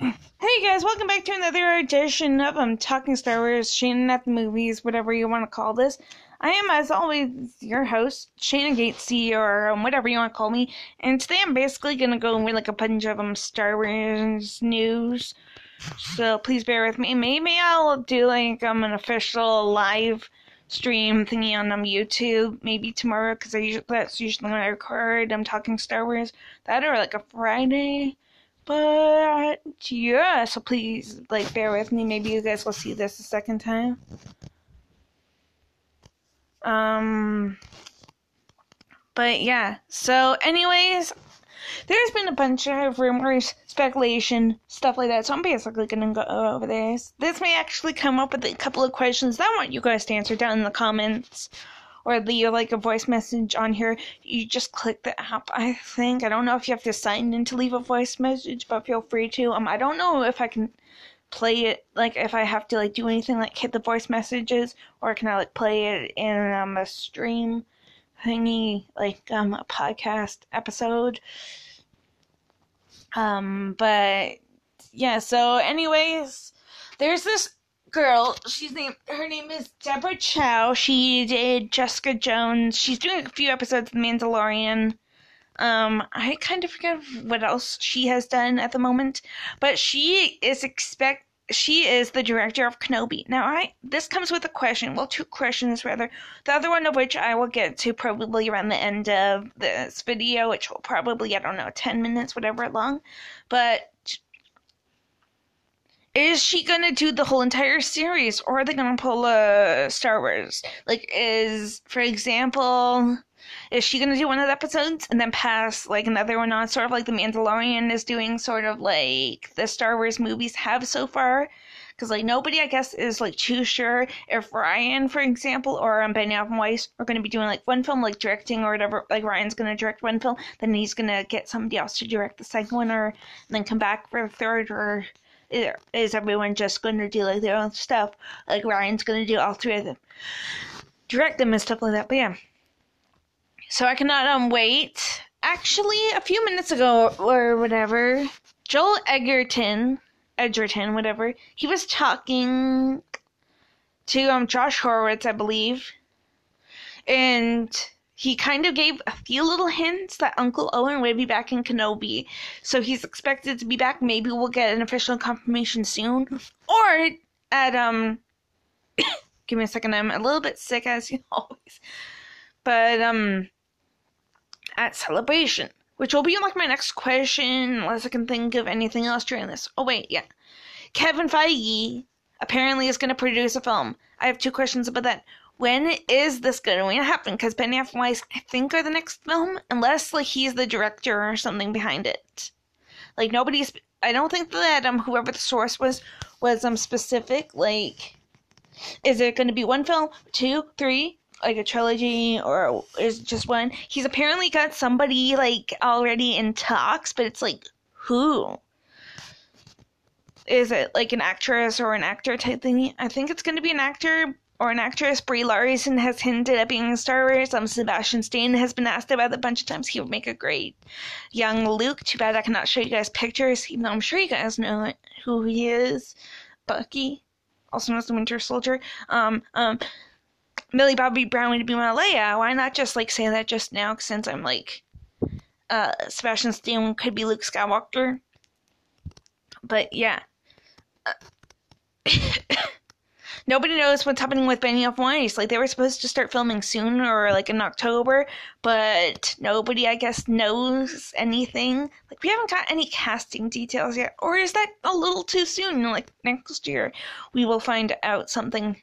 Hey guys, welcome back to another edition of um Talking Star Wars, Shannon at the movies, whatever you want to call this. I am, as always, your host, Shannon Gatesy, or um, whatever you want to call me. And today I'm basically gonna go over like a bunch of um Star Wars news. So please bear with me. Maybe I'll do like um an official live stream thingy on um YouTube maybe tomorrow because that's usually when I record. I'm talking Star Wars. That or like a Friday. But yeah, so please like bear with me. Maybe you guys will see this a second time. Um but yeah. So anyways, there's been a bunch of rumors, speculation, stuff like that. So I'm basically gonna go over this. This may actually come up with a couple of questions that I want you guys to answer down in the comments or leave like a voice message on here. You just click the app, I think. I don't know if you have to sign in to leave a voice message, but feel free to. Um, I don't know if I can play it like if I have to like do anything like hit the voice messages or can I like play it in um a stream thingy like um a podcast episode. Um, but yeah. So, anyways, there's this girl. She's named her name is Deborah Chow. She did Jessica Jones. She's doing a few episodes of Mandalorian. Um, I kind of forget what else she has done at the moment, but she is expect she is the director of Kenobi. Now, I this comes with a question. Well, two questions rather. The other one of which I will get to probably around the end of this video, which will probably I don't know ten minutes, whatever long. But is she gonna do the whole entire series, or are they gonna pull a Star Wars? Like, is for example, is she gonna do one of the episodes and then pass like another one on, sort of like the Mandalorian is doing, sort of like the Star Wars movies have so far? Because like nobody, I guess, is like too sure if Rian, for example, or um, and Weiss are gonna be doing like one film, like directing or whatever. Like Rian's gonna direct one film, then he's gonna get somebody else to direct the second one, or then come back for the third, or is everyone just going to do like their own stuff? Like Rian's going to do all three of them, direct them and stuff like that. But yeah, so I cannot um wait. Actually, a few minutes ago or whatever, Joel Edgerton, Edgerton, whatever, he was talking to um Josh Horowitz, I believe, and he kind of gave a few little hints that Uncle Owen would be back in Kenobi. So he's expected to be back. Maybe we'll get an official confirmation soon. Or at um give me a second, I'm a little bit sick as you always. But um at celebration. Which will be like my next question, unless I can think of anything else during this. Oh wait, yeah. Kevin Feige apparently is gonna produce a film. I have two questions about that when is this going to happen? Because Benioff Weiss, I think, are the next film, unless like he's the director or something behind it. Like nobody's. I don't think that um whoever the source was was um specific. Like, is it going to be one film, two, three, like a trilogy, or is just one? He's apparently got somebody like already in talks, but it's like who? Is it like an actress or an actor type thing? I think it's going to be an actor, or an actress. Brie Larson has hinted at being in Star Wars. Um, Sebastian Stan has been asked about it a bunch of times. He would make a great young Luke. Too bad I cannot show you guys pictures, even though I'm sure you guys know who he is. Bucky, also known as the Winter Soldier. Um, um, Millie Bobby Brown would be my Leia. Why not just like say that just now? Since I'm like, uh, Sebastian Stan could be Luke Skywalker. But yeah. Uh, nobody knows what's happening with Benioff Weiss. Like they were supposed to start filming soon or like in October, but nobody I guess knows anything. Like we haven't got any casting details yet. Or is that a little too soon? Like next year we will find out something.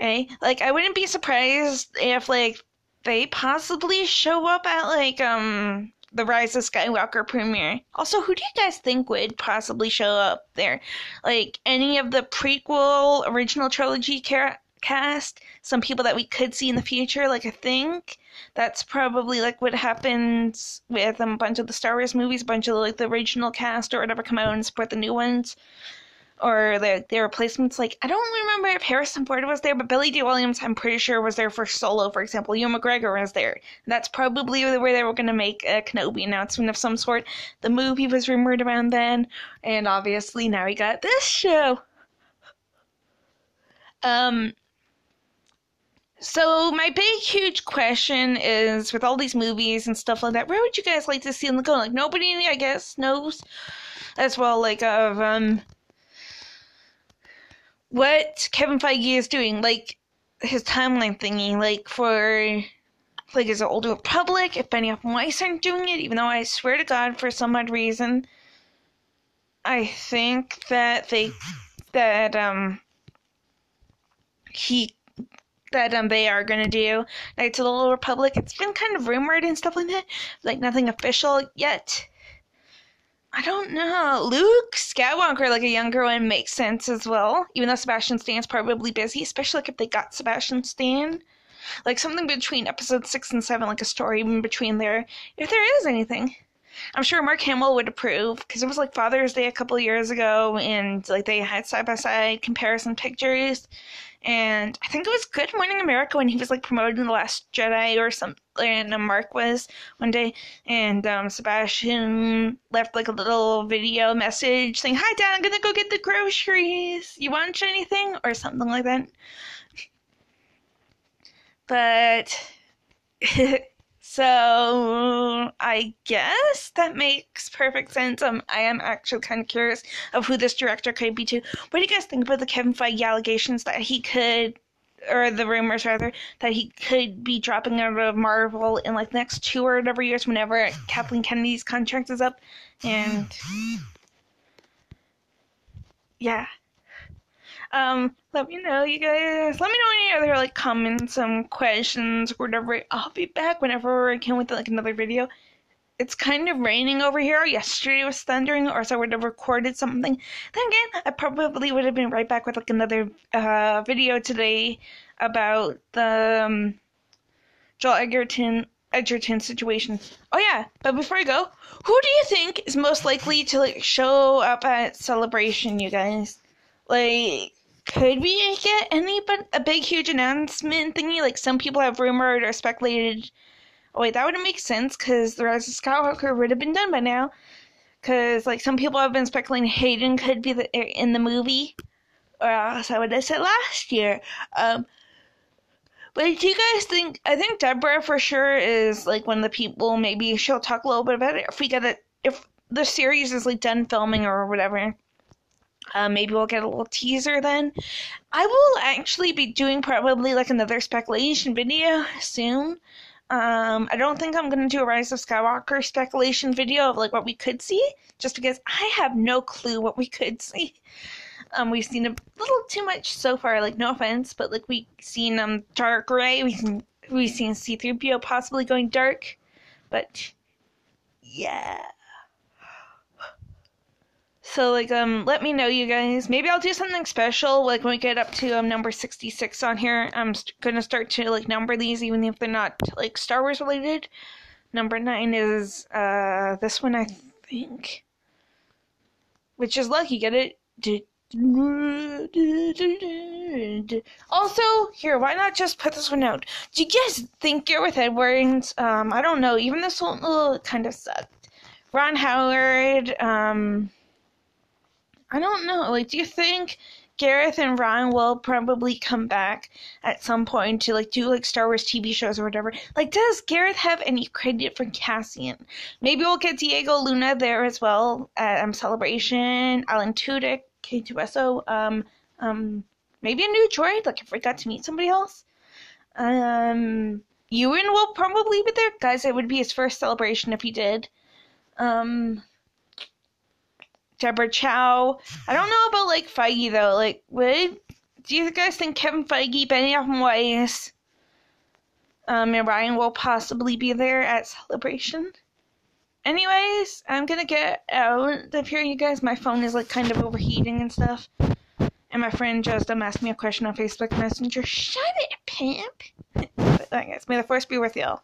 Eh? Like I wouldn't be surprised if like they possibly show up at like um the Rise of Skywalker premiere. Also, who do you guys think would possibly show up there? Like any of the prequel original trilogy car- cast? Some people that we could see in the future? Like, I think that's probably like what happens with um, a bunch of the Star Wars movies, a bunch of like the original cast or whatever come out and support the new ones. Or the the replacements. Like I don't remember if Harrison Ford was there, but Billy Dee Williams, I'm pretty sure was there for Solo. For example, Ewan McGregor was there. That's probably where they were going to make a Kenobi announcement of some sort. The movie was rumored around then, and obviously now we got this show. Um. So my big huge question is with all these movies and stuff like that, where would you guys like to see them go? Like nobody I guess knows as well like of um what Kevin Feige is doing, like his timeline thingy, like for like his Old Republic, if Benioff and Weiss aren't doing it, even though I swear to God, for some odd reason, I think that they that um he that um they are gonna do Knights of the Old Republic. It's been kind of rumored and stuff like that, like nothing official yet. I don't know. Luke Skywalker, like a younger one, makes sense as well. Even though Sebastian Stan's probably busy, especially like if they got Sebastian Stan. Like something between episode six and seven, like a story in between there, if there is anything. I'm sure Mark Hamill would approve because it was like Father's Day a couple years ago, and like they had side by side comparison pictures, and I think it was Good Morning America when he was like promoting the Last Jedi or something, and Mark was one day, and um, Sebastian left like a little video message saying, "Hi, Dad, I'm gonna go get the groceries. You want anything?" or something like that. But So I guess that makes perfect sense. Um, I am actually kind of curious of who this director could be too. What do you guys think about the Kevin Feige allegations that he could, or the rumors rather, that he could be dropping out of Marvel in like the next two or whatever years whenever Kathleen Kennedy's contract is up, and yeah. Um, let me know, you guys. Let me know any other like comments, um, questions, whatever. I'll be back whenever I can with like another video. It's kind of raining over here. Yesterday was thundering, or so I would have recorded something. Then again, I probably would have been right back with like another uh, video today about the um, Joel Edgerton Edgerton situation. Oh yeah, but before I go, who do you think is most likely to like show up at celebration, you guys? Like could we get any but a big huge announcement thingy? Like some people have rumored or speculated. Oh wait that wouldn't make sense because the rise of skywalker would have been done by now. Because like some people have been speculating hayden could be the, in the movie. Or else i would have said last year. Um but do you guys think i think deborah for sure is like one of the people maybe she'll talk a little bit about it if we get it if the series is like done filming or whatever uh, maybe we'll get a little teaser then. I will actually be doing probably like another speculation video soon. Um, I don't think I'm gonna do a Rise of Skywalker speculation video of like what we could see, just because I have no clue what we could see. Um, we've seen a little too much so far. Like, no offense, but like we've seen um dark Rey. We've seen we've seen C-3PO possibly going dark, but yeah. So like um let me know you guys. Maybe I'll do something special like when we get up to um number 66 on here. I'm st- going to start to like number these even if they're not like Star Wars related. Number 9 is uh this one I think which is lucky get it. Also, here, why not just put this one out? Do you guys think Gareth Edwards, um, I don't know, even this one oh, kind of sucked. Ron Howard, um, I don't know. Like, do you think Gareth and Ron will probably come back at some point to like do like Star Wars TV shows or whatever? Like, does Gareth have any credit for Cassian? Maybe we'll get Diego Luna there as well at um, Celebration. Alan Tudyk, K-2SO. Um, um, maybe a new droid. Like, if we got to meet somebody else. Um, Ewan will probably be there, guys. It would be his first celebration if he did. Um. Deborah Chow. I don't know about like Feige though. Like, what do you guys think? Kevin Feige, Benioff and Weiss, um, and Rian will possibly be there at Celebration. Anyways, I'm gonna get out of here, you guys. My phone is like kind of overheating and stuff. And my friend just um, asked me a question on Facebook Messenger. Shut it, pimp. but, guys, may the force be with y'all.